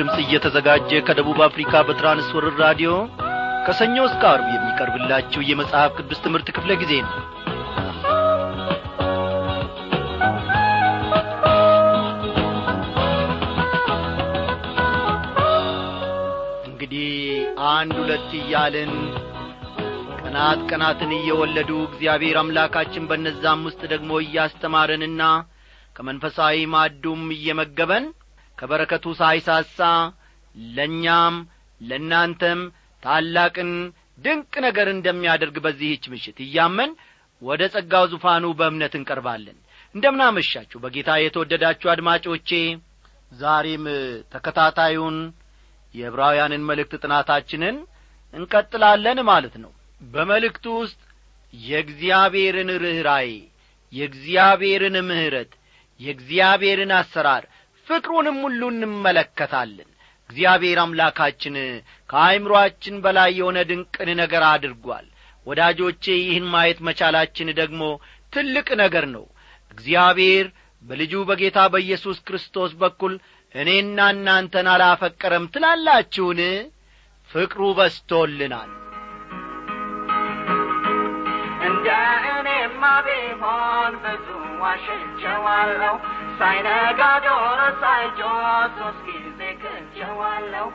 ድምፅ እየተዘጋጀ ከደቡብ አፍሪካ በትራንስወርር ራዲዮ ከሰኞ እስከ አርብ የሚቀርብላችሁ የመጽሐፍ ቅዱስ ትምህርት ክፍለ ጊዜ ነው። እንግዲህ አንድ ሁለት እያልን ቀናት ቀናትን እየወለዱ እግዚአብሔር አምላካችን በነዛም ውስጥ ደግሞ እያስተማረንና ከመንፈሳዊ ማዱም እየመገበን ከበረከቱ ሳይሳሳ ለእኛም ለእናንተም ታላቅን ድንቅ ነገር እንደሚያደርግ በዚህች ምሽት እያመን ወደ ጸጋው ዙፋኑ በእምነት እንቀርባለን። እንደምናመሻችሁ በጌታ የተወደዳችሁ አድማጮቼ ዛሬም ተከታታዩን የዕብራውያንን መልእክት ጥናታችንን እንቀጥላለን ማለት ነው። በመልእክቱ ውስጥ የእግዚአብሔርን ርኅራዬ የእግዚአብሔርን ምሕረት የእግዚአብሔርን አሰራር ፍቅሩንም ሁሉ እንመለከታለን። እግዚአብሔር አምላካችን ከአይምሮአችን በላይ የሆነ ድንቅን ነገር አድርጓል። ወዳጆቼ ይህን ማየት መቻላችን ደግሞ ትልቅ ነገር ነው። እግዚአብሔር በልጁ በጌታ በኢየሱስ ክርስቶስ በኩል እኔና እናንተን አላፈቀረም ትላላችሁን? ፍቅሩ በስቶልናል እንደ እኔማ ቢሆን ብዙ ዋሽቸዋለሁ ሳይነጋ ዶሮ ሳይጮህ ሶስት ጊዜ ክቸዋለሁ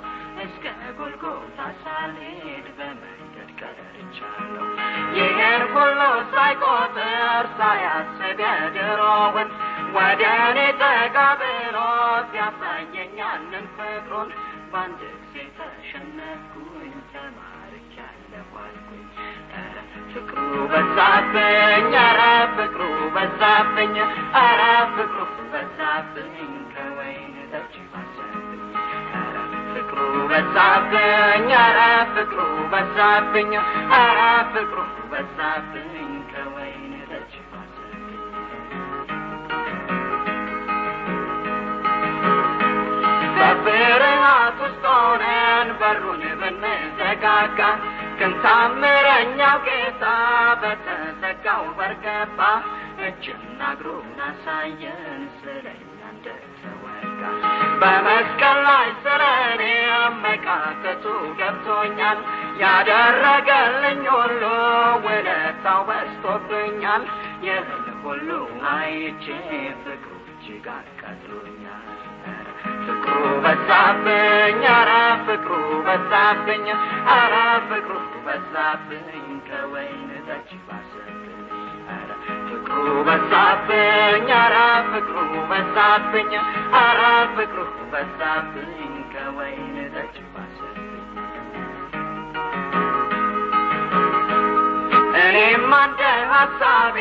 እስከ ጎልጎታ ሳልሄድ በመንገድ ቀርቻለሁ። ይህን ሁሉ ሳይቆጥር ሳያስብ የድሮውን ወደ እኔ ጠጋ ብሎ ሲያሳየኝ ያንን ፍቅሩን በአንድ ጊዜ ተሸነፍኩኝ ፍቅሩ በዛብኝ ኧረ ፍቅሩ በዛብኝ ኧረ ፍቅሩ በዛብኝ ከወይን ጠጅ ፍቅሩ በዛብኝ ኧረ ፍቅሩ በዛብኝ ኧረ ፍቅሩ በዛብኝ ከወይን ጠጅ በፍርሃት ውስጥ ሆነን በሩን ብንዘጋጋ ግን ታምረኛው ጌታ በተዘጋው በር ገባ እጅና እግሩን አሳየን ስለኛ እንደተወጋ። በመስቀል ላይ ስለ እኔ መቃተቱ ገብቶኛል። ያደረገልኝ ሁሉ ውለታው በስቶብኛል ይህን ሁሉ አይቼ ፍቅሩ እጅግ አቃጥሎኛል ፍቅሩ በዛብኝ ኧረ ፍቅሩ በዛብኝ ኧረ ፍቅሩ በዛብኝ ከወይን ጠጅ ባሰብኝ ፍቅሩ በዛብኝ ኧረ ፍቅሩ በዛብኝ ኧረ ፍቅሩ በዛብኝ ከወይን ጠጅ ባሰብኝ። እኔም አንደ ሐሳቤ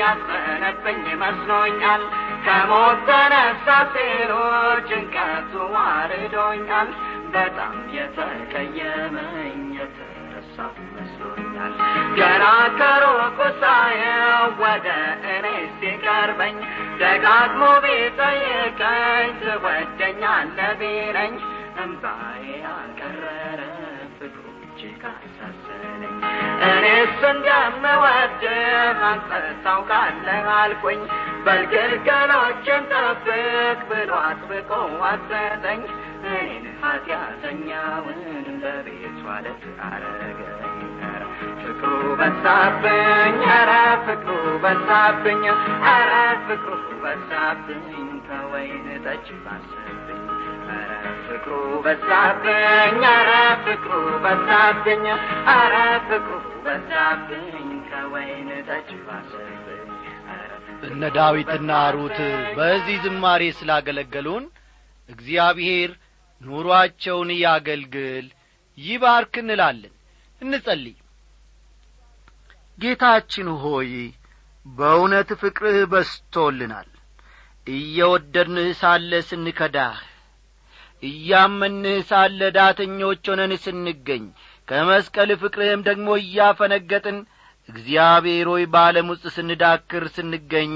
ያዘነብኝ መስሎኛል ከሞት ተነሳ ሲሉ ጭንቀቱ ዋርዶኛል በጣም የተቀየመኝ የተረሳሁ መስሎኛል። ገና ከሩቁ ሳየው ወደ እኔ ሲቀርበኝ ደጋግሞ ቢጠይቀኝ ትወደኛለህ ቢለኝ እምባዬ አቀረረ ፍቅሩ እጅግ እኔስ እንደምወድህ አንተ ታውቃለህ አልኩኝ በልግልገሎችን ጠብቅ ብሎ አጥብቆ አዘዘኝ እኔን ኃጢአተኛውን በቤቱ አለት አረገኝ ፍቅሩ በዛብኝ ኧረ ፍቅሩ በዛብኝ ኧረ ፍቅሩ በዛብኝ ከወይን ጠጅ ባሰብኝ። ፍቅሩ በዛብኝ ኧረ ፍቅሩ በዛብኝ ኧረ ፍቅሩ በዛብኝ ከወይን ጠጅ ባሰብኝ እነ ዳዊትና ሩት በዚህ ዝማሬ ስላገለገሉን እግዚአብሔር ኑሮአቸውን ያገልግል ይባርክ እንላለን። እንጸልይ። ጌታችን ሆይ በእውነት ፍቅርህ በስቶልናል እየወደድንህ ሳለ ስንከዳህ እያመንህ ሳለ ዳተኞች ሆነን ስንገኝ ከመስቀል ፍቅርህም ደግሞ እያፈነገጥን እግዚአብሔር ሆይ በዓለም ውስጥ ስንዳክር ስንገኝ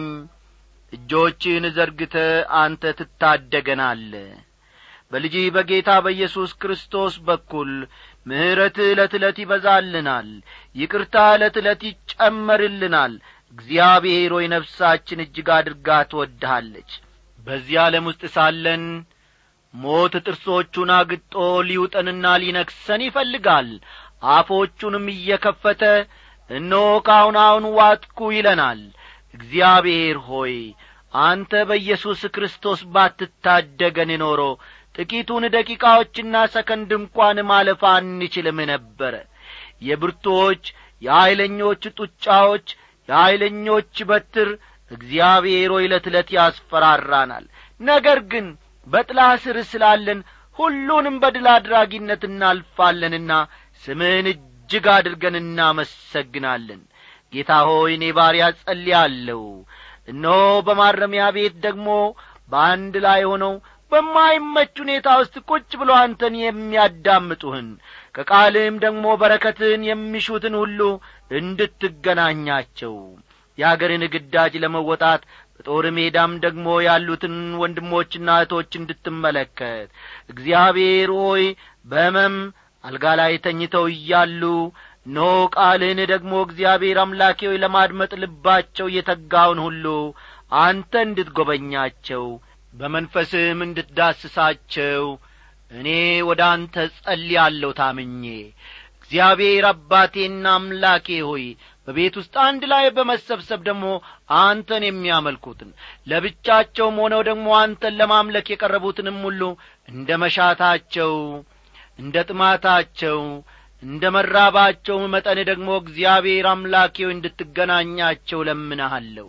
እጆችህን ዘርግተ አንተ ትታደገናለ። በልጅህ በጌታ በኢየሱስ ክርስቶስ በኩል ምሕረትህ ዕለት ዕለት ይበዛልናል ይቅርታ ዕለት ዕለት ይጨመርልናል። እግዚአብሔር ሆይ ነፍሳችን እጅግ አድርጋ ትወድሃለች። በዚህ ዓለም ውስጥ ሳለን ሞት ጥርሶቹን አግጦ ሊውጠንና ሊነክሰን ይፈልጋል። አፎቹንም እየከፈተ እነሆ ካሁን አሁን ዋጥኩ ይለናል። እግዚአብሔር ሆይ አንተ በኢየሱስ ክርስቶስ ባትታደገን ኖሮ ጥቂቱን ደቂቃዎችና ሰከንድ እንኳን ማለፍ አንችልም ነበረ የብርቶች የኀይለኞች ጡጫዎች የኀይለኞች በትር እግዚአብሔር ሆይ ዕለት ያስፈራራናል። ነገር ግን በጥላ ስር ስላለን ሁሉንም በድል አድራጊነት እናልፋለንና ስምህን እጅግ አድርገን እናመሰግናለን። ጌታ ሆይ እኔ ባሪያ ጸልያለሁ እነሆ በማረሚያ ቤት ደግሞ በአንድ ላይ ሆነው በማይመች ሁኔታ ውስጥ ቁጭ ብሎ አንተን የሚያዳምጡህን ከቃልህም ደግሞ በረከትህን የሚሹትን ሁሉ እንድትገናኛቸው የአገርን ግዳጅ ለመወጣት በጦር ሜዳም ደግሞ ያሉትን ወንድሞችና እህቶች እንድትመለከት። እግዚአብሔር ሆይ በሕመም አልጋ ላይ ተኝተው እያሉ ኖ ቃልህን ደግሞ እግዚአብሔር አምላኬ ሆይ ለማድመጥ ልባቸው የተጋውን ሁሉ አንተ እንድትጐበኛቸው በመንፈስህም እንድትዳስሳቸው እኔ ወደ አንተ ጸልያለሁ ታምኜ። እግዚአብሔር አባቴና አምላኬ ሆይ በቤት ውስጥ አንድ ላይ በመሰብሰብ ደግሞ አንተን የሚያመልኩትን ለብቻቸውም ሆነው ደግሞ አንተን ለማምለክ የቀረቡትንም ሁሉ እንደ መሻታቸው እንደ ጥማታቸው እንደ መራባቸው መጠን ደግሞ እግዚአብሔር አምላኬው እንድትገናኛቸው ለምንሃለሁ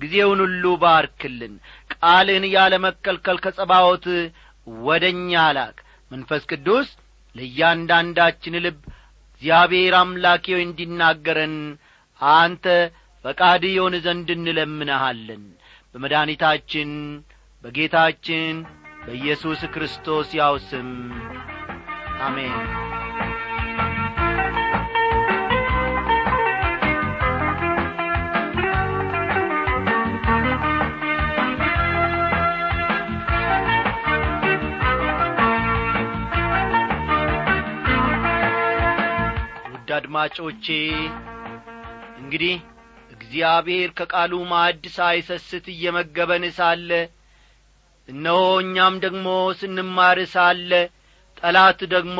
ጊዜውን ሁሉ ባርክልን። ቃልን ያለ መከልከል ከጸባዖት ወደ እኛ ላክ። መንፈስ ቅዱስ ለእያንዳንዳችን ልብ እግዚአብሔር አምላኬው እንዲናገረን አንተ ፈቃድ የሆን ዘንድ እንለምንሃለን። በመድኃኒታችን በጌታችን በኢየሱስ ክርስቶስ ያው ስም አሜን ውድ አድማጮቼ እንግዲህ እግዚአብሔር ከቃሉ ማዕድ ሳይሰስት እየመገበን ሳለ እነሆ እኛም ደግሞ ስንማር ሳለ ጠላት ደግሞ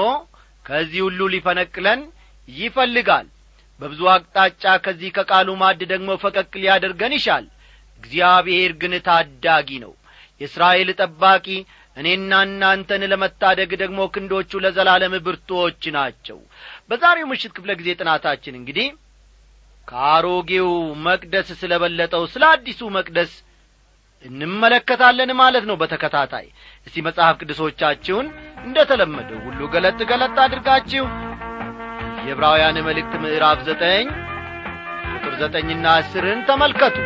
ከዚህ ሁሉ ሊፈነቅለን ይፈልጋል። በብዙ አቅጣጫ ከዚህ ከቃሉ ማዕድ ደግሞ ፈቀቅ ሊያደርገን ይሻል። እግዚአብሔር ግን ታዳጊ ነው። የእስራኤል ጠባቂ እኔና እናንተን ለመታደግ ደግሞ ክንዶቹ ለዘላለም ብርቱዎች ናቸው። በዛሬው ምሽት ክፍለ ጊዜ ጥናታችን እንግዲህ ከአሮጌው መቅደስ ስለ በለጠው ስለ አዲሱ መቅደስ እንመለከታለን ማለት ነው። በተከታታይ እስቲ መጽሐፍ ቅዱሶቻችሁን እንደ ተለመደው ሁሉ ገለጥ ገለጥ አድርጋችሁ የዕብራውያን መልእክት ምዕራፍ ዘጠኝ ቁጥር ዘጠኝና አስርን ተመልከቱ።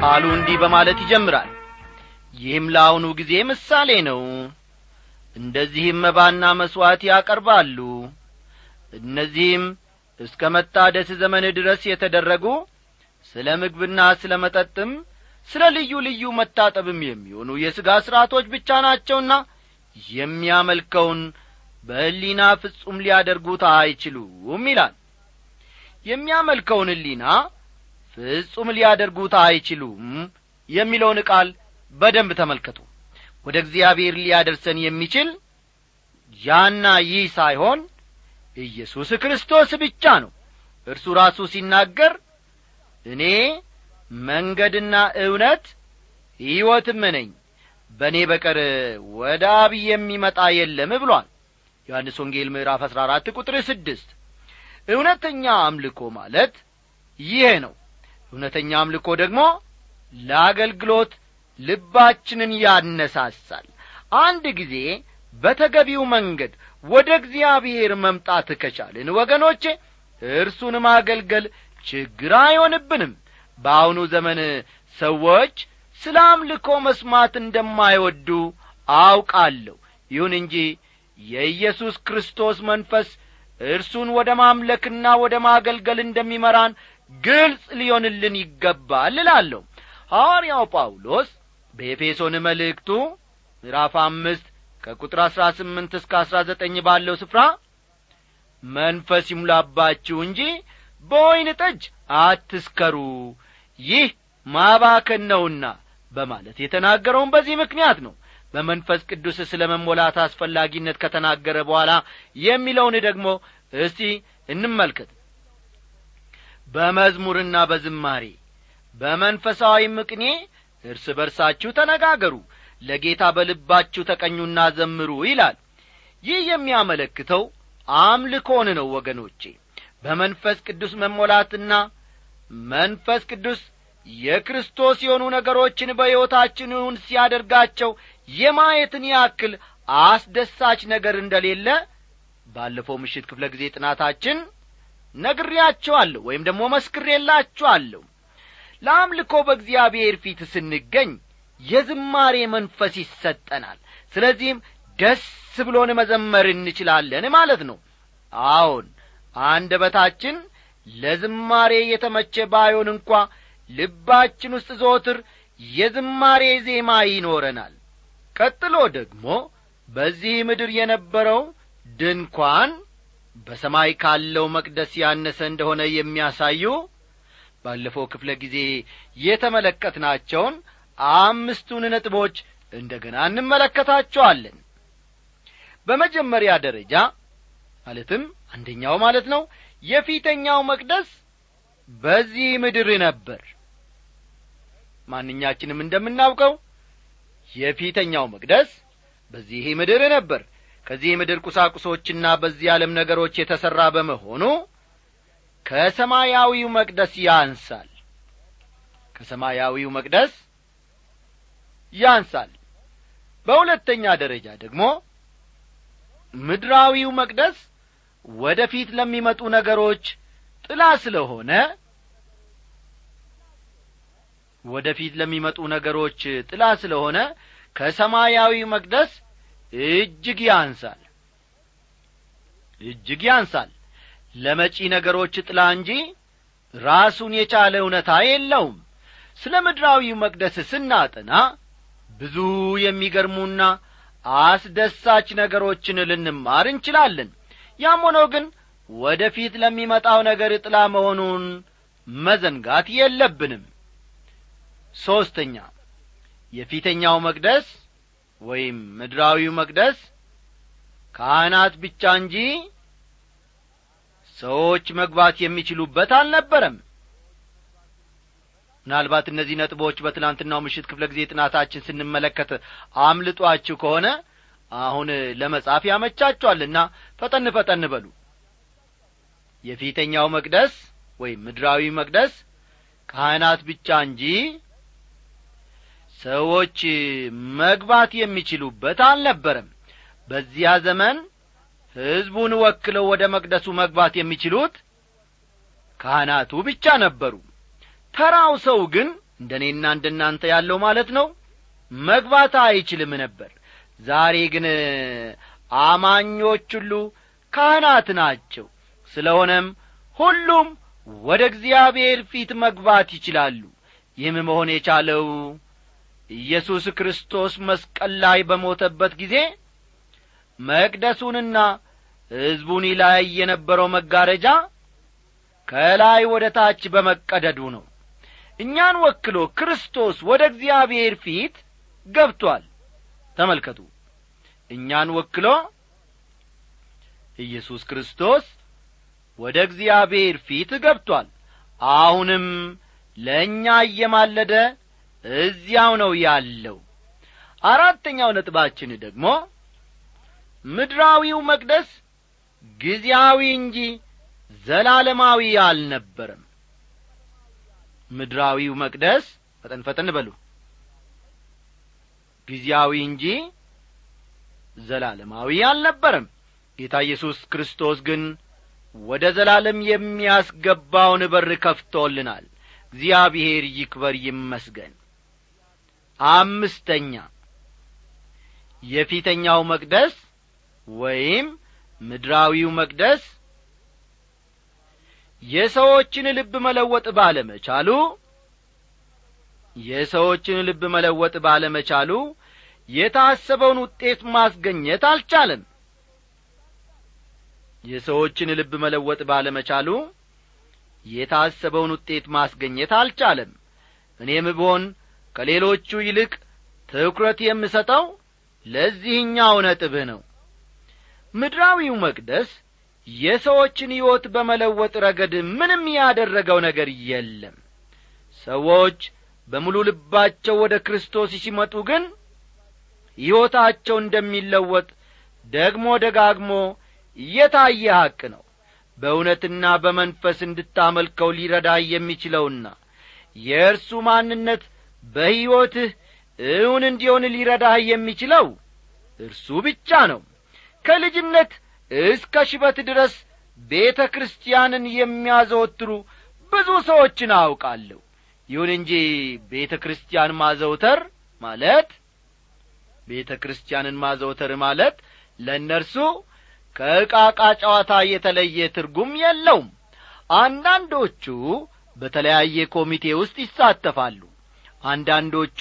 ቃሉ እንዲህ በማለት ይጀምራል። ይህም ለአሁኑ ጊዜ ምሳሌ ነው እንደዚህም መባና መሥዋዕት ያቀርባሉ። እነዚህም እስከ መታደስ ዘመን ድረስ የተደረጉ ስለ ምግብና ስለ መጠጥም ስለ ልዩ ልዩ መታጠብም የሚሆኑ የሥጋ ሥርዓቶች ብቻ ናቸውና የሚያመልከውን በሕሊና ፍጹም ሊያደርጉት አይችሉም ይላል። የሚያመልከውን ሕሊና ፍጹም ሊያደርጉት አይችሉም የሚለውን ቃል በደንብ ተመልከቱ ወደ እግዚአብሔር ሊያደርሰን የሚችል ያና ይህ ሳይሆን ኢየሱስ ክርስቶስ ብቻ ነው። እርሱ ራሱ ሲናገር እኔ መንገድና እውነት ሕይወትም ነኝ በእኔ በቀር ወደ አብ የሚመጣ የለም ብሏል። ዮሐንስ ወንጌል ምዕራፍ አሥራ አራት ቁጥር ስድስት እውነተኛ አምልኮ ማለት ይሄ ነው። እውነተኛ አምልኮ ደግሞ ለአገልግሎት ልባችንን ያነሳሳል። አንድ ጊዜ በተገቢው መንገድ ወደ እግዚአብሔር መምጣት ከቻልን ወገኖቼ እርሱን ማገልገል ችግር አይሆንብንም። በአሁኑ ዘመን ሰዎች ስለ አምልኮ መስማት እንደማይወዱ አውቃለሁ። ይሁን እንጂ የኢየሱስ ክርስቶስ መንፈስ እርሱን ወደ ማምለክና ወደ ማገልገል እንደሚመራን ግልጽ ሊሆንልን ይገባል እላለሁ። ሐዋርያው ጳውሎስ በኤፌሶን መልእክቱ ምዕራፍ አምስት ከቁጥር አሥራ ስምንት እስከ አሥራ ዘጠኝ ባለው ስፍራ መንፈስ ይሙላባችሁ እንጂ በወይን ጠጅ አትስከሩ። ይህ ማባከን ነውና በማለት የተናገረውን በዚህ ምክንያት ነው። በመንፈስ ቅዱስ ስለ መሞላት አስፈላጊነት ከተናገረ በኋላ የሚለውን ደግሞ እስቲ እንመልከት። በመዝሙርና በዝማሬ በመንፈሳዊ ምቅኔ እርስ በርሳችሁ ተነጋገሩ ለጌታ በልባችሁ ተቀኙና ዘምሩ ይላል። ይህ የሚያመለክተው አምልኮን ነው ወገኖቼ። በመንፈስ ቅዱስ መሞላትና መንፈስ ቅዱስ የክርስቶስ የሆኑ ነገሮችን በሕይወታችን ሲያደርጋቸው የማየትን ያክል አስደሳች ነገር እንደሌለ ባለፈው ምሽት ክፍለ ጊዜ ጥናታችን ነግሬያቸዋለሁ ወይም ደግሞ መስክሬላችኋለሁ ለአምልኮ በእግዚአብሔር ፊት ስንገኝ የዝማሬ መንፈስ ይሰጠናል። ስለዚህም ደስ ብሎን መዘመር እንችላለን ማለት ነው። አዎን አንደበታችን ለዝማሬ የተመቸ ባዮን እንኳ ልባችን ውስጥ ዘወትር የዝማሬ ዜማ ይኖረናል። ቀጥሎ ደግሞ በዚህ ምድር የነበረው ድንኳን በሰማይ ካለው መቅደስ ያነሰ እንደሆነ የሚያሳዩ ባለፈው ክፍለ ጊዜ የተመለከትናቸውን አምስቱን ነጥቦች እንደ ገና እንመለከታቸዋለን። በመጀመሪያ ደረጃ ማለትም አንደኛው ማለት ነው የፊተኛው መቅደስ በዚህ ምድር ነበር። ማንኛችንም እንደምናውቀው የፊተኛው መቅደስ በዚህ ምድር ነበር። ከዚህ ምድር ቁሳቁሶችና በዚህ ዓለም ነገሮች የተሠራ በመሆኑ ከሰማያዊው መቅደስ ያንሳል። ከሰማያዊው መቅደስ ያንሳል። በሁለተኛ ደረጃ ደግሞ ምድራዊው መቅደስ ወደ ፊት ለሚመጡ ነገሮች ጥላ ስለሆነ ወደ ፊት ለሚመጡ ነገሮች ጥላ ስለሆነ ከሰማያዊ መቅደስ እጅግ ያንሳል። እጅግ ያንሳል ለመጪ ነገሮች ጥላ እንጂ ራሱን የቻለ እውነታ የለውም። ስለ ምድራዊው መቅደስ ስናጠና ብዙ የሚገርሙና አስደሳች ነገሮችን ልንማር እንችላለን። ያም ሆኖ ግን ወደ ፊት ለሚመጣው ነገር ጥላ መሆኑን መዘንጋት የለብንም። ሦስተኛ የፊተኛው መቅደስ ወይም ምድራዊው መቅደስ ካህናት ብቻ እንጂ ሰዎች መግባት የሚችሉበት አልነበረም። ምናልባት እነዚህ ነጥቦች በትናንትናው ምሽት ክፍለ ጊዜ ጥናታችን ስንመለከት አምልጧችሁ ከሆነ አሁን ለመጻፍ ያመቻችኋልና ፈጠን ፈጠን በሉ። የፊተኛው መቅደስ ወይም ምድራዊ መቅደስ ካህናት ብቻ እንጂ ሰዎች መግባት የሚችሉበት አልነበረም። በዚያ ዘመን ሕዝቡን ወክለው ወደ መቅደሱ መግባት የሚችሉት ካህናቱ ብቻ ነበሩ። ተራው ሰው ግን እንደ እኔና እንደ እናንተ ያለው ማለት ነው መግባት አይችልም ነበር። ዛሬ ግን አማኞች ሁሉ ካህናት ናቸው። ስለሆነም ሁሉም ወደ እግዚአብሔር ፊት መግባት ይችላሉ። ይህም መሆን የቻለው ኢየሱስ ክርስቶስ መስቀል ላይ በሞተበት ጊዜ መቅደሱንና ሕዝቡን ላይ የነበረው መጋረጃ ከላይ ወደ ታች በመቀደዱ ነው። እኛን ወክሎ ክርስቶስ ወደ እግዚአብሔር ፊት ገብቶአል ተመልከቱ። እኛን ወክሎ ኢየሱስ ክርስቶስ ወደ እግዚአብሔር ፊት ገብቶአል አሁንም ለእኛ እየማለደ እዚያው ነው ያለው። አራተኛው ነጥባችን ደግሞ ምድራዊው መቅደስ ጊዜያዊ እንጂ ዘላለማዊ አልነበረም። ምድራዊው መቅደስ ፈጠን ፈጠን በሉ። ጊዜያዊ እንጂ ዘላለማዊ አልነበረም። ጌታ ኢየሱስ ክርስቶስ ግን ወደ ዘላለም የሚያስገባውን በር ከፍቶልናል። እግዚአብሔር ይክበር ይመስገን። አምስተኛ የፊተኛው መቅደስ ወይም ምድራዊው መቅደስ የሰዎችን ልብ መለወጥ ባለመቻሉ የሰዎችን ልብ መለወጥ ባለመቻሉ የታሰበውን ውጤት ማስገኘት አልቻለም። የሰዎችን ልብ መለወጥ ባለመቻሉ የታሰበውን ውጤት ማስገኘት አልቻለም። እኔም ብሆን ከሌሎቹ ይልቅ ትኩረት የምሰጠው ለዚህኛው ነጥብህ ነው ምድራዊው መቅደስ የሰዎችን ሕይወት በመለወጥ ረገድ ምንም ያደረገው ነገር የለም። ሰዎች በሙሉ ልባቸው ወደ ክርስቶስ ሲመጡ ግን ሕይወታቸው እንደሚለወጥ ደግሞ ደጋግሞ የታየ ሐቅ ነው። በእውነትና በመንፈስ እንድታመልከው ሊረዳ የሚችለውና የእርሱ ማንነት በሕይወትህ እውን እንዲሆን ሊረዳህ የሚችለው እርሱ ብቻ ነው ከልጅነት እስከ ሽበት ድረስ ቤተ ክርስቲያንን የሚያዘወትሩ ብዙ ሰዎችን አውቃለሁ። ይሁን እንጂ ቤተ ክርስቲያን ማዘውተር ማለት ቤተ ክርስቲያንን ማዘውተር ማለት ለእነርሱ ከዕቃቃ ጨዋታ የተለየ ትርጉም የለውም። አንዳንዶቹ በተለያየ ኮሚቴ ውስጥ ይሳተፋሉ። አንዳንዶቹ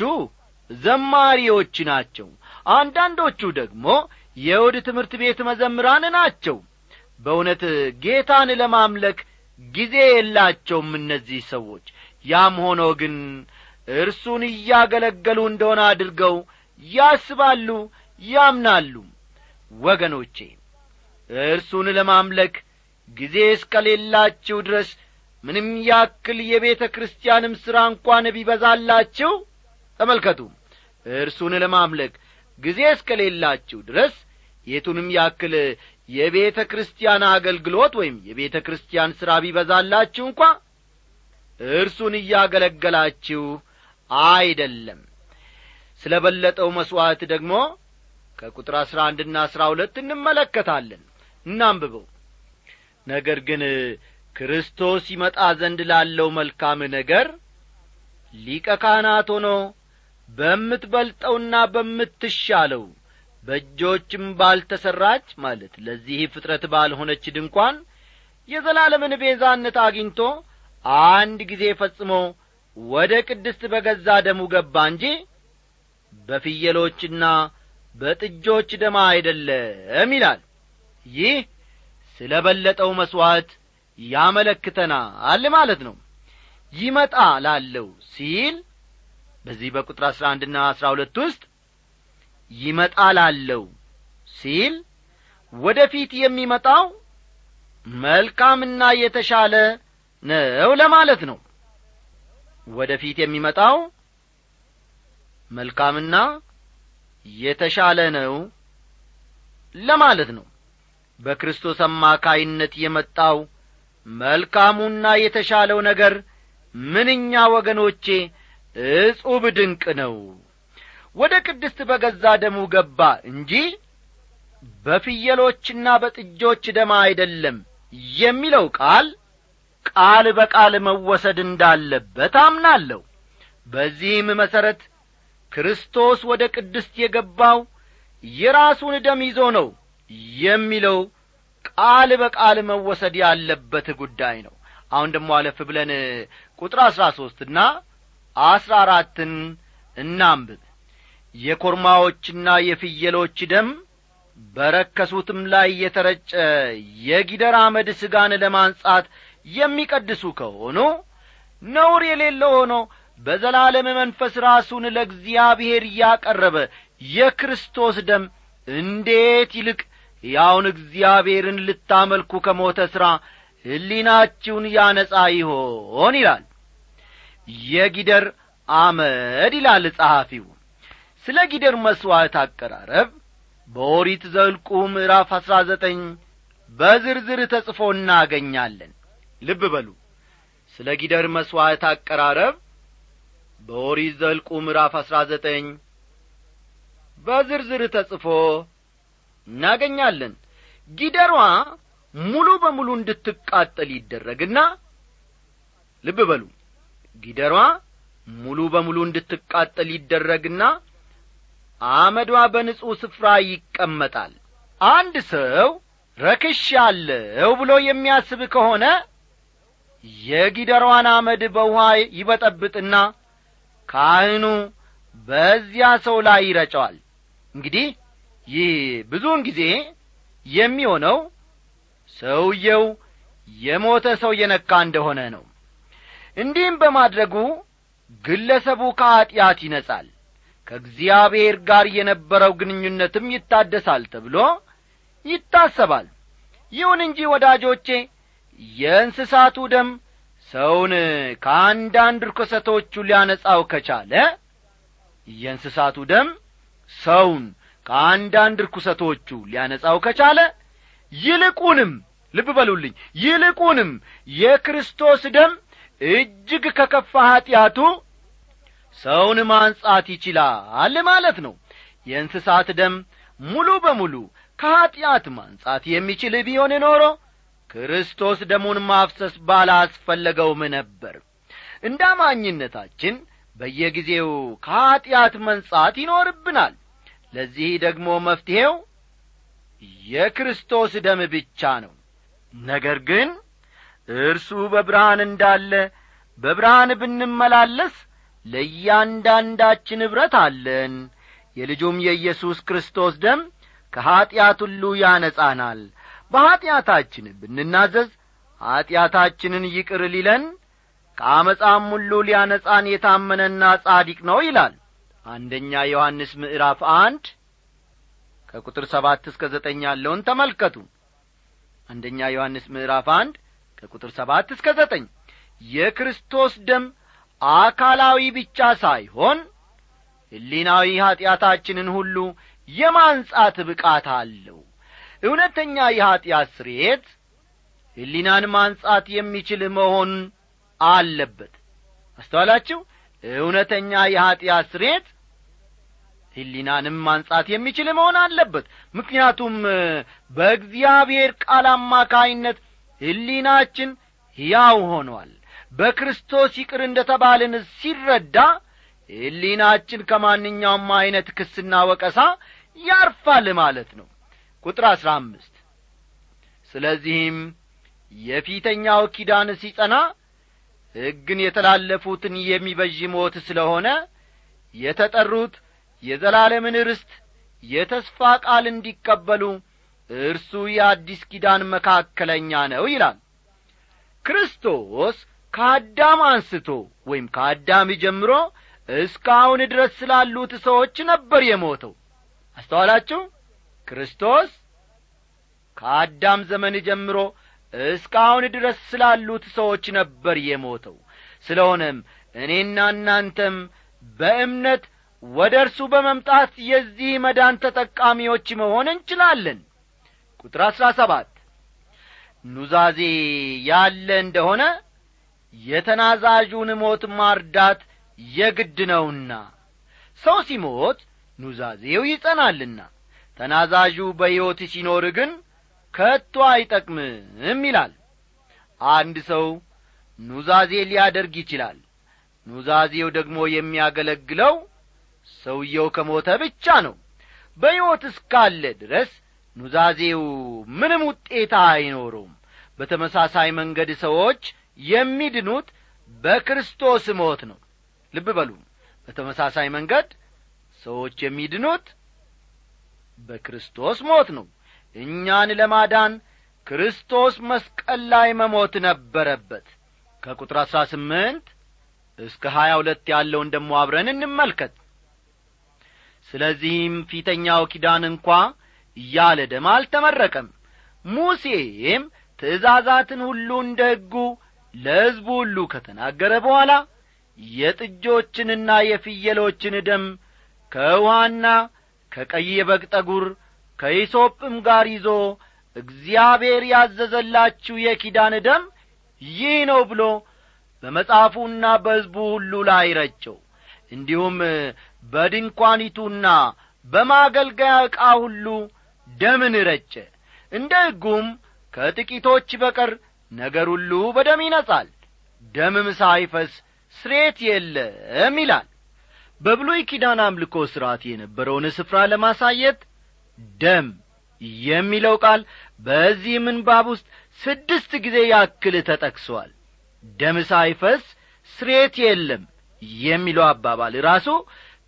ዘማሪዎች ናቸው። አንዳንዶቹ ደግሞ የውድ ትምህርት ቤት መዘምራን ናቸው። በእውነት ጌታን ለማምለክ ጊዜ የላቸውም እነዚህ ሰዎች። ያም ሆኖ ግን እርሱን እያገለገሉ እንደሆነ አድርገው ያስባሉ ያምናሉ። ወገኖቼ እርሱን ለማምለክ ጊዜ እስከሌላችሁ ድረስ ምንም ያክል የቤተ ክርስቲያንም ሥራ እንኳን ቢበዛላችሁ ተመልከቱ። እርሱን ለማምለክ ጊዜ እስከሌላችሁ ድረስ የቱንም ያክል የቤተ ክርስቲያን አገልግሎት ወይም የቤተ ክርስቲያን ሥራ ቢበዛላችሁ እንኳ እርሱን እያገለገላችሁ አይደለም። ስለ በለጠው መሥዋዕት ደግሞ ከቁጥር አሥራ አንድና አሥራ ሁለት እንመለከታለን። እናንብበው። ነገር ግን ክርስቶስ ይመጣ ዘንድ ላለው መልካም ነገር ሊቀ ካህናት ሆኖ በምትበልጠውና በምትሻለው በእጆችም ባልተሠራች ማለት ለዚህ ፍጥረት ባልሆነች ድንኳን የዘላለምን ቤዛነት አግኝቶ አንድ ጊዜ ፈጽሞ ወደ ቅድስት በገዛ ደሙ ገባ እንጂ በፍየሎችና በጥጆች ደማ አይደለም ይላል። ይህ ስለ በለጠው መሥዋዕት ያመለክተናል ማለት ነው። ይመጣ ላለው ሲል በዚህ በቁጥር አሥራ አንድና አሥራ ሁለት ውስጥ ይመጣ ላለው ሲል ወደ ፊት የሚመጣው መልካምና የተሻለ ነው ለማለት ነው። ወደ ፊት የሚመጣው መልካምና የተሻለ ነው ለማለት ነው። በክርስቶስ አማካይነት የመጣው መልካሙና የተሻለው ነገር ምንኛ ወገኖቼ እጹብ ድንቅ ነው። ወደ ቅድስት በገዛ ደሙ ገባ እንጂ በፍየሎችና በጥጆች ደማ አይደለም የሚለው ቃል ቃል በቃል መወሰድ እንዳለበት አምናለሁ። በዚህም መሠረት ክርስቶስ ወደ ቅድስት የገባው የራሱን ደም ይዞ ነው የሚለው ቃል በቃል መወሰድ ያለበት ጉዳይ ነው። አሁን ደግሞ አለፍ ብለን ቁጥር አሥራ ሦስትና አሥራ አራትን እናንብብ። የኮርማዎችና የፍየሎች ደም በረከሱትም ላይ የተረጨ የጊደር አመድ ሥጋን ለማንጻት የሚቀድሱ ከሆኑ ነውር የሌለው ሆኖ በዘላለም መንፈስ ራሱን ለእግዚአብሔር ያቀረበ የክርስቶስ ደም እንዴት ይልቅ ያውን እግዚአብሔርን ልታመልኩ ከሞተ ሥራ ሕሊናችሁን ያነጻ ይሆን ይላል የጊደር አመድ ይላል ጸሐፊው። ስለ ጊደር መሥዋዕት አቀራረብ በኦሪት ዘልቁ ምዕራፍ አሥራ ዘጠኝ በዝርዝር ተጽፎ እናገኛለን። ልብ በሉ። ስለ ጊደር መሥዋዕት አቀራረብ በኦሪት ዘልቁ ምዕራፍ አሥራ ዘጠኝ በዝርዝር ተጽፎ እናገኛለን። ጊደሯ ሙሉ በሙሉ እንድትቃጠል ይደረግና ልብ በሉ ጊደሯ ሙሉ በሙሉ እንድትቃጠል ይደረግና አመዷ በንጹሕ ስፍራ ይቀመጣል። አንድ ሰው ረክሽ ያለው ብሎ የሚያስብ ከሆነ የጊደሯን አመድ በውኃ ይበጠብጥና ካህኑ በዚያ ሰው ላይ ይረጨዋል። እንግዲህ ይህ ብዙውን ጊዜ የሚሆነው ሰውየው የሞተ ሰው የነካ እንደሆነ ነው እንዲህም በማድረጉ ግለሰቡ ከኀጢአት ይነጻል ከእግዚአብሔር ጋር የነበረው ግንኙነትም ይታደሳል ተብሎ ይታሰባል። ይሁን እንጂ ወዳጆቼ የእንስሳቱ ደም ሰውን ከአንዳንድ ርኩሰቶቹ ሊያነጻው ከቻለ የእንስሳቱ ደም ሰውን ከአንዳንድ ርኩሰቶቹ ሊያነጻው ከቻለ ይልቁንም ልብ በሉልኝ ይልቁንም የክርስቶስ ደም እጅግ ከከፋ ኀጢአቱ ሰውን ማንጻት ይችላል ማለት ነው። የእንስሳት ደም ሙሉ በሙሉ ከኀጢአት ማንጻት የሚችል ቢሆን ኖሮ ክርስቶስ ደሙን ማፍሰስ ባላስፈለገውም ነበር። እንደ አማኝነታችን በየጊዜው ከኀጢአት መንጻት ይኖርብናል። ለዚህ ደግሞ መፍትሔው የክርስቶስ ደም ብቻ ነው። ነገር ግን እርሱ በብርሃን እንዳለ በብርሃን ብንመላለስ ለእያንዳንዳችን ኅብረት አለን። የልጁም የኢየሱስ ክርስቶስ ደም ከኀጢአት ሁሉ ያነጻናል። በኀጢአታችን ብንናዘዝ ኀጢአታችንን ይቅር ሊለን ከአመፃም ሁሉ ሊያነጻን የታመነና ጻዲቅ ነው ይላል። አንደኛ ዮሐንስ ምዕራፍ አንድ ከቁጥር ሰባት እስከ ዘጠኝ ያለውን ተመልከቱ። አንደኛ ዮሐንስ ምዕራፍ አንድ ከቁጥር ሰባት እስከ ዘጠኝ የክርስቶስ ደም አካላዊ ብቻ ሳይሆን ሕሊናዊ ኀጢአታችንን ሁሉ የማንጻት ብቃት አለው። እውነተኛ የኀጢአት ስርየት ሕሊናን ማንጻት የሚችል መሆን አለበት። አስተዋላችሁ? እውነተኛ የኀጢአት ስርየት ሕሊናንም ማንጻት የሚችል መሆን አለበት። ምክንያቱም በእግዚአብሔር ቃል አማካይነት ሕሊናችን ሕያው ሆኗል። በክርስቶስ ይቅር እንደ ተባልን ሲረዳ ሕሊናችን ከማንኛውም ዐይነት ክስና ወቀሳ ያርፋል ማለት ነው። ቁጥር አሥራ አምስት ስለዚህም የፊተኛው ኪዳን ሲጸና ሕግን የተላለፉትን የሚበዥ ሞት ስለ ሆነ የተጠሩት የዘላለምን ርስት የተስፋ ቃል እንዲቀበሉ እርሱ የአዲስ ኪዳን መካከለኛ ነው ይላል። ክርስቶስ ከአዳም አንስቶ ወይም ከአዳም ጀምሮ እስካሁን ድረስ ስላሉት ሰዎች ነበር የሞተው። አስተዋላችሁ? ክርስቶስ ከአዳም ዘመን ጀምሮ እስካሁን ድረስ ስላሉት ሰዎች ነበር የሞተው። ስለሆነም እኔና እናንተም በእምነት ወደ እርሱ በመምጣት የዚህ መዳን ተጠቃሚዎች መሆን እንችላለን ቁጥር አሥራ ሰባት ኑዛዜ ያለ እንደሆነ የተናዛዡን ሞት ማርዳት የግድ ነውና። ሰው ሲሞት ኑዛዜው ይጸናልና ተናዛዡ በሕይወት ሲኖር ግን ከቶ አይጠቅምም ይላል። አንድ ሰው ኑዛዜ ሊያደርግ ይችላል። ኑዛዜው ደግሞ የሚያገለግለው ሰውየው ከሞተ ብቻ ነው። በሕይወት እስካለ ድረስ ኑዛዜው ምንም ውጤታ አይኖረውም በተመሳሳይ መንገድ ሰዎች የሚድኑት በክርስቶስ ሞት ነው። ልብ በሉ። በተመሳሳይ መንገድ ሰዎች የሚድኑት በክርስቶስ ሞት ነው። እኛን ለማዳን ክርስቶስ መስቀል ላይ መሞት ነበረበት። ከቁጥር አሥራ ስምንት እስከ ሀያ ሁለት ያለውን ደሞ አብረን እንመልከት። ስለዚህም ፊተኛው ኪዳን እንኳ እያለ ደም አልተመረቀም። ሙሴም ትእዛዛትን ሁሉ እንደ ሕጉ ለሕዝቡ ሁሉ ከተናገረ በኋላ የጥጆችንና የፍየሎችን ደም ከውሃና ከቀይ የበግ ጠጉር ከኢሶጵም ጋር ይዞ እግዚአብሔር ያዘዘላችሁ የኪዳን ደም ይህ ነው ብሎ በመጽሐፉና በሕዝቡ ሁሉ ላይ ረጨው። እንዲሁም በድንኳኒቱና በማገልገያ ዕቃ ሁሉ ደምን ረጨ። እንደ ሕጉም ከጥቂቶች በቀር ነገር ሁሉ በደም ይነጻል። ደምም ሳይፈስ ስሬት የለም ይላል። በብሉይ ኪዳን አምልኮ ሥርዓት የነበረውን ስፍራ ለማሳየት ደም የሚለው ቃል በዚህ ምንባብ ውስጥ ስድስት ጊዜ ያክል ተጠቅሷል። ደም ሳይፈስ ስሬት የለም የሚለው አባባል ራሱ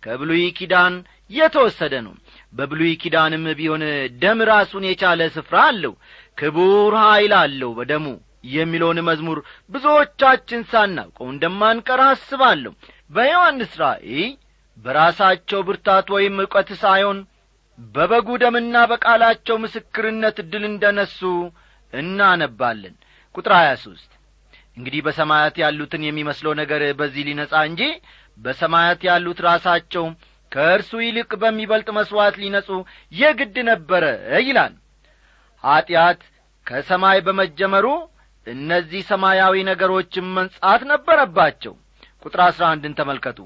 ከብሉይ ኪዳን የተወሰደ ነው በብሉይ ኪዳንም ቢሆን ደም ራሱን የቻለ ስፍራ አለው። ክቡር ኀይል አለው በደሙ የሚለውን መዝሙር ብዙዎቻችን ሳናውቀው እንደማንቀር አስባለሁ። በዮሐንስ ራእይ በራሳቸው ብርታት ወይም ዕውቀት ሳይሆን በበጉ ደምና በቃላቸው ምስክርነት ዕድል እንደ ነሱ እናነባለን። ቁጥር ሀያ ሦስት እንግዲህ በሰማያት ያሉትን የሚመስለው ነገር በዚህ ሊነጻ እንጂ በሰማያት ያሉት ራሳቸው ከእርሱ ይልቅ በሚበልጥ መሥዋዕት ሊነጹ የግድ ነበረ ይላል። ኀጢአት ከሰማይ በመጀመሩ እነዚህ ሰማያዊ ነገሮችን መንጻት ነበረባቸው። ቁጥር አሥራ አንድን ተመልከቱ።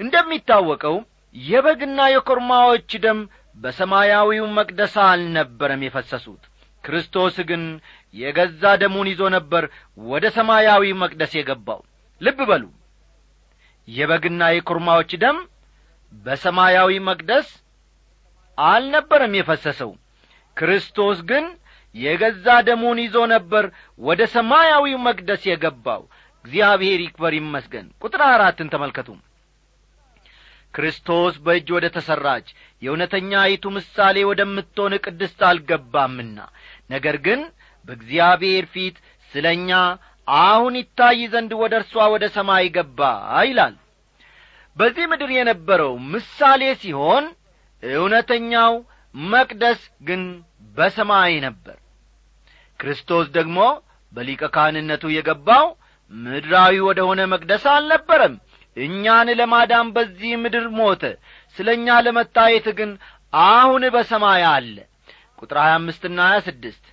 እንደሚታወቀው የበግና የኮርማዎች ደም በሰማያዊው መቅደስ አልነበረም የፈሰሱት። ክርስቶስ ግን የገዛ ደሙን ይዞ ነበር ወደ ሰማያዊ መቅደስ የገባው። ልብ በሉ። የበግና የኮርማዎች ደም በሰማያዊ መቅደስ አልነበረም የፈሰሰው። ክርስቶስ ግን የገዛ ደሙን ይዞ ነበር ወደ ሰማያዊ መቅደስ የገባው። እግዚአብሔር ይክበር ይመስገን። ቁጥር አራትን ተመልከቱ። ክርስቶስ በእጅ ወደ ተሠራች የእውነተኛይቱ ምሳሌ ወደምትሆን ቅድስት አልገባምና ነገር ግን በእግዚአብሔር ፊት ስለ እኛ አሁን ይታይ ዘንድ ወደ እርሷ ወደ ሰማይ ገባ ይላል በዚህ ምድር የነበረው ምሳሌ ሲሆን እውነተኛው መቅደስ ግን በሰማይ ነበር። ክርስቶስ ደግሞ በሊቀ ካህንነቱ የገባው ምድራዊ ወደ ሆነ መቅደስ አልነበረም። እኛን ለማዳን በዚህ ምድር ሞተ። ስለ እኛ ለመታየት ግን አሁን በሰማይ አለ። ቁጥር ሀያ አምስትና ሀያ ስድስት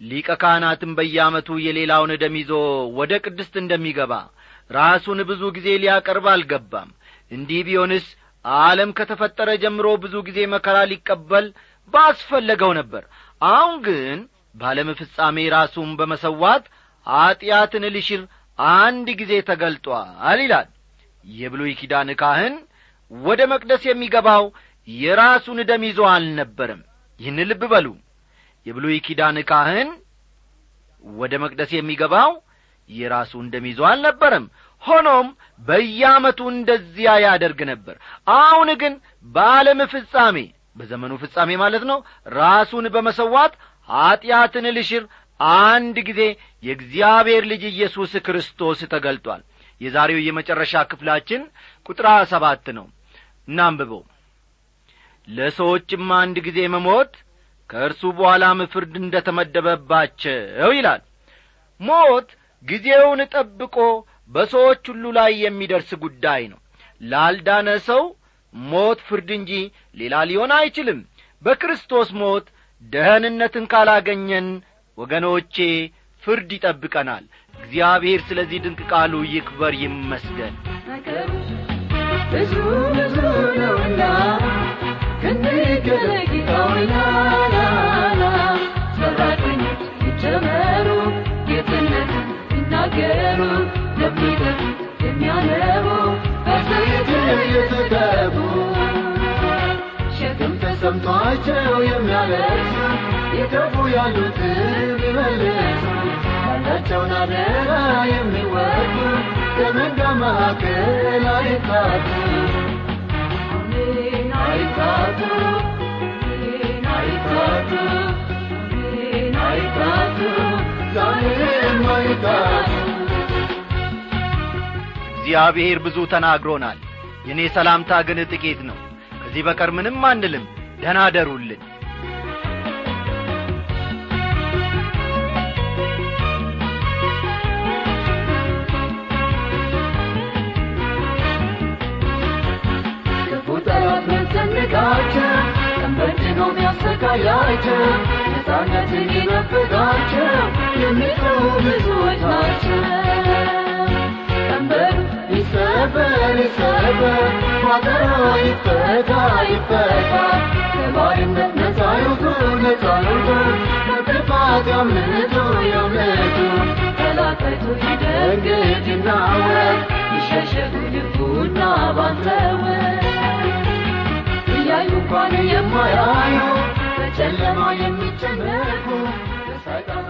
ሊቀ ካህናትም በየዓመቱ የሌላውን ደም ይዞ ወደ ቅድስት እንደሚገባ ራሱን ብዙ ጊዜ ሊያቀርብ አልገባም። እንዲህ ቢሆንስ ዓለም ከተፈጠረ ጀምሮ ብዙ ጊዜ መከራ ሊቀበል ባስፈለገው ነበር። አሁን ግን በዓለም ፍጻሜ ራሱን በመሰዋት ኀጢአትን ሊሽር አንድ ጊዜ ተገልጧል ይላል። የብሉይ ኪዳን ካህን ወደ መቅደስ የሚገባው የራሱን ደም ይዞ አልነበረም። ይህን ልብ በሉ። የብሉይ ኪዳን ካህን ወደ መቅደስ የሚገባው የራሱን ደም ይዞ አልነበረም ሆኖም በየዓመቱ እንደዚያ ያደርግ ነበር። አሁን ግን በዓለም ፍጻሜ በዘመኑ ፍጻሜ ማለት ነው ራሱን በመሰዋት ኀጢአትን ልሽር አንድ ጊዜ የእግዚአብሔር ልጅ ኢየሱስ ክርስቶስ ተገልጧል። የዛሬው የመጨረሻ ክፍላችን ቁጥር ሰባት ነው። እናንብበው። ለሰዎችም አንድ ጊዜ መሞት ከእርሱ በኋላም ፍርድ እንደ ተመደበባቸው ይላል። ሞት ጊዜውን ጠብቆ በሰዎች ሁሉ ላይ የሚደርስ ጉዳይ ነው። ላልዳነ ሰው ሞት ፍርድ እንጂ ሌላ ሊሆን አይችልም። በክርስቶስ ሞት ደህንነትን ካላገኘን ወገኖቼ ፍርድ ይጠብቀናል። እግዚአብሔር ስለዚህ ድንቅ ቃሉ ይክበር ይመስገን። ብዙ ብዙ ነውና ከንገለጊታውናናና ሰራተኞች ይጨመሩ ጌትነት ይናገሩ የሚያነቡ በሰይት የተገቡ ሸክም ተሰምቷቸው የሚያለቅሱ ይገቡ ያሉትን ይመልሱ ያላቸውን አደራ የሚወጡ ከመንጋ መካከል አሜን አይታጡ አሜን አይታጡ ዛሬም አይታጡ እግዚአብሔር ብዙ ተናግሮናል። የእኔ ሰላምታ ግን ጥቂት ነው። ከዚህ በቀር ምንም አንልም። ሚያስጨንቃቸው ቀንበር ጭኖ ሚያሰቃያቸው ነፃነትን ይነፍጋቸው የሚጡ ብዙዎች ናቸው ቀንበሩ ይሰበር ይሰበር ቋጠሮ ይፈታ ይፈታ። ከባርነት ነፃ ይውጡ ነፃ ይውጡ ከጥፋት ያምልጡ ያምልጡ ጠላታይቶ ይደንግጥ ይናወጥ ይሸሸጉ ልቡና ባንተወት እያዩ እንኳን የማያዩ በጨለማ የሚጨነቁ በሰይጣን